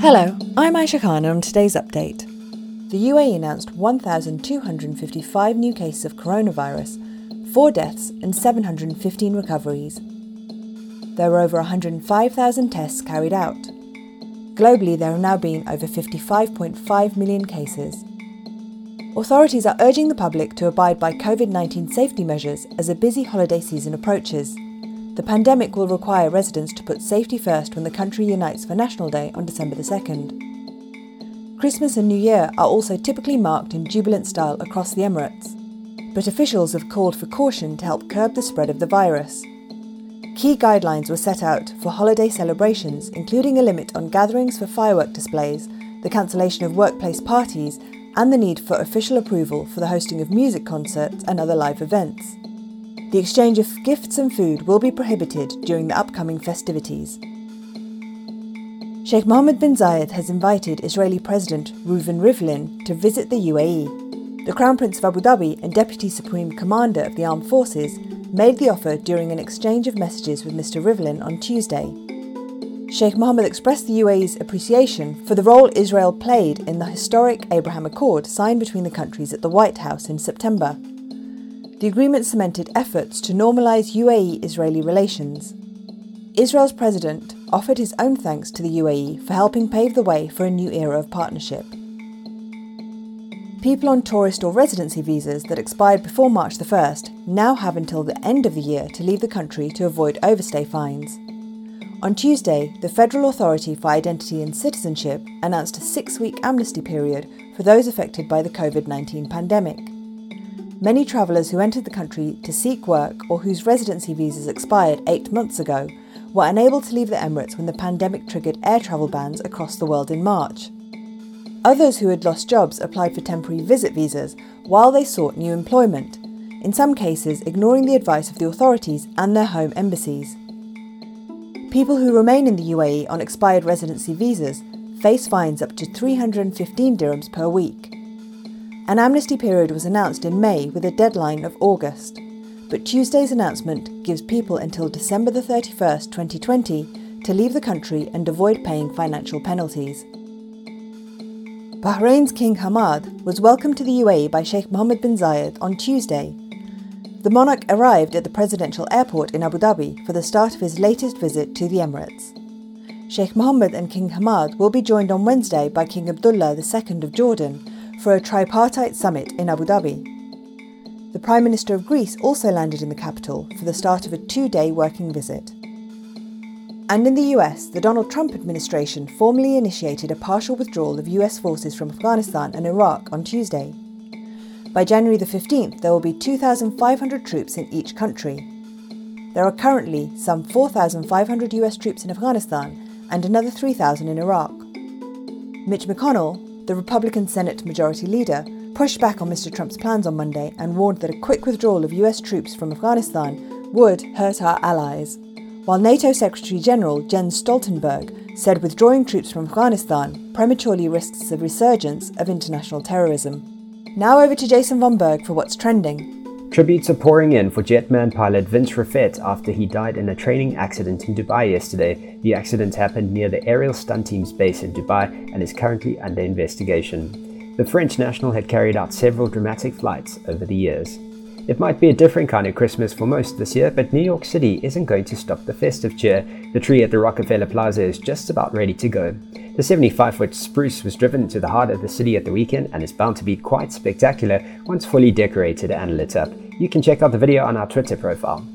Hello, I'm Aisha Khan, and on today's update, the UAE announced 1,255 new cases of coronavirus, 4 deaths, and 715 recoveries. There were over 105,000 tests carried out. Globally, there have now been over 55.5 million cases. Authorities are urging the public to abide by COVID 19 safety measures as a busy holiday season approaches. The pandemic will require residents to put safety first when the country unites for National Day on December the 2nd. Christmas and New Year are also typically marked in jubilant style across the Emirates, but officials have called for caution to help curb the spread of the virus. Key guidelines were set out for holiday celebrations, including a limit on gatherings for firework displays, the cancellation of workplace parties, and the need for official approval for the hosting of music concerts and other live events. The exchange of gifts and food will be prohibited during the upcoming festivities. Sheikh Mohammed bin Zayed has invited Israeli President Reuven Rivlin to visit the UAE. The Crown Prince of Abu Dhabi and Deputy Supreme Commander of the Armed Forces made the offer during an exchange of messages with Mr. Rivlin on Tuesday. Sheikh Mohammed expressed the UAE's appreciation for the role Israel played in the historic Abraham Accord signed between the countries at the White House in September. The agreement cemented efforts to normalise UAE Israeli relations. Israel's president offered his own thanks to the UAE for helping pave the way for a new era of partnership. People on tourist or residency visas that expired before March the 1st now have until the end of the year to leave the country to avoid overstay fines. On Tuesday, the Federal Authority for Identity and Citizenship announced a six week amnesty period for those affected by the COVID 19 pandemic. Many travellers who entered the country to seek work or whose residency visas expired eight months ago were unable to leave the Emirates when the pandemic triggered air travel bans across the world in March. Others who had lost jobs applied for temporary visit visas while they sought new employment, in some cases ignoring the advice of the authorities and their home embassies. People who remain in the UAE on expired residency visas face fines up to 315 dirhams per week. An amnesty period was announced in May with a deadline of August, but Tuesday's announcement gives people until December the 31st, 2020 to leave the country and avoid paying financial penalties. Bahrain's King Hamad was welcomed to the UAE by Sheikh Mohammed bin Zayed on Tuesday. The monarch arrived at the presidential airport in Abu Dhabi for the start of his latest visit to the Emirates. Sheikh Mohammed and King Hamad will be joined on Wednesday by King Abdullah II of Jordan for a tripartite summit in Abu Dhabi. The Prime Minister of Greece also landed in the capital for the start of a two day working visit. And in the US, the Donald Trump administration formally initiated a partial withdrawal of US forces from Afghanistan and Iraq on Tuesday. By January the 15th, there will be 2,500 troops in each country. There are currently some 4,500 US troops in Afghanistan and another 3,000 in Iraq. Mitch McConnell, the Republican Senate Majority Leader, pushed back on Mr. Trump's plans on Monday and warned that a quick withdrawal of US troops from Afghanistan would hurt our allies. While NATO Secretary General Jens Stoltenberg said withdrawing troops from Afghanistan prematurely risks a resurgence of international terrorism. Now over to Jason von Berg for what's trending. Tributes are pouring in for Jetman pilot Vince Reffet after he died in a training accident in Dubai yesterday. The accident happened near the aerial stunt team's base in Dubai and is currently under investigation. The French national had carried out several dramatic flights over the years. It might be a different kind of Christmas for most this year, but New York City isn't going to stop the festive cheer. The tree at the Rockefeller Plaza is just about ready to go. The 75 foot spruce was driven to the heart of the city at the weekend and is bound to be quite spectacular once fully decorated and lit up. You can check out the video on our Twitter profile.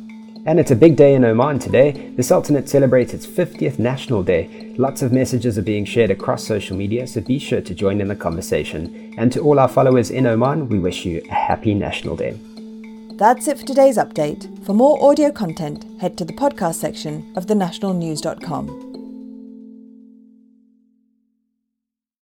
And it's a big day in Oman today. The Sultanate celebrates its 50th National Day. Lots of messages are being shared across social media, so be sure to join in the conversation. And to all our followers in Oman, we wish you a happy National Day. That's it for today's update. For more audio content, head to the podcast section of thenationalnews.com.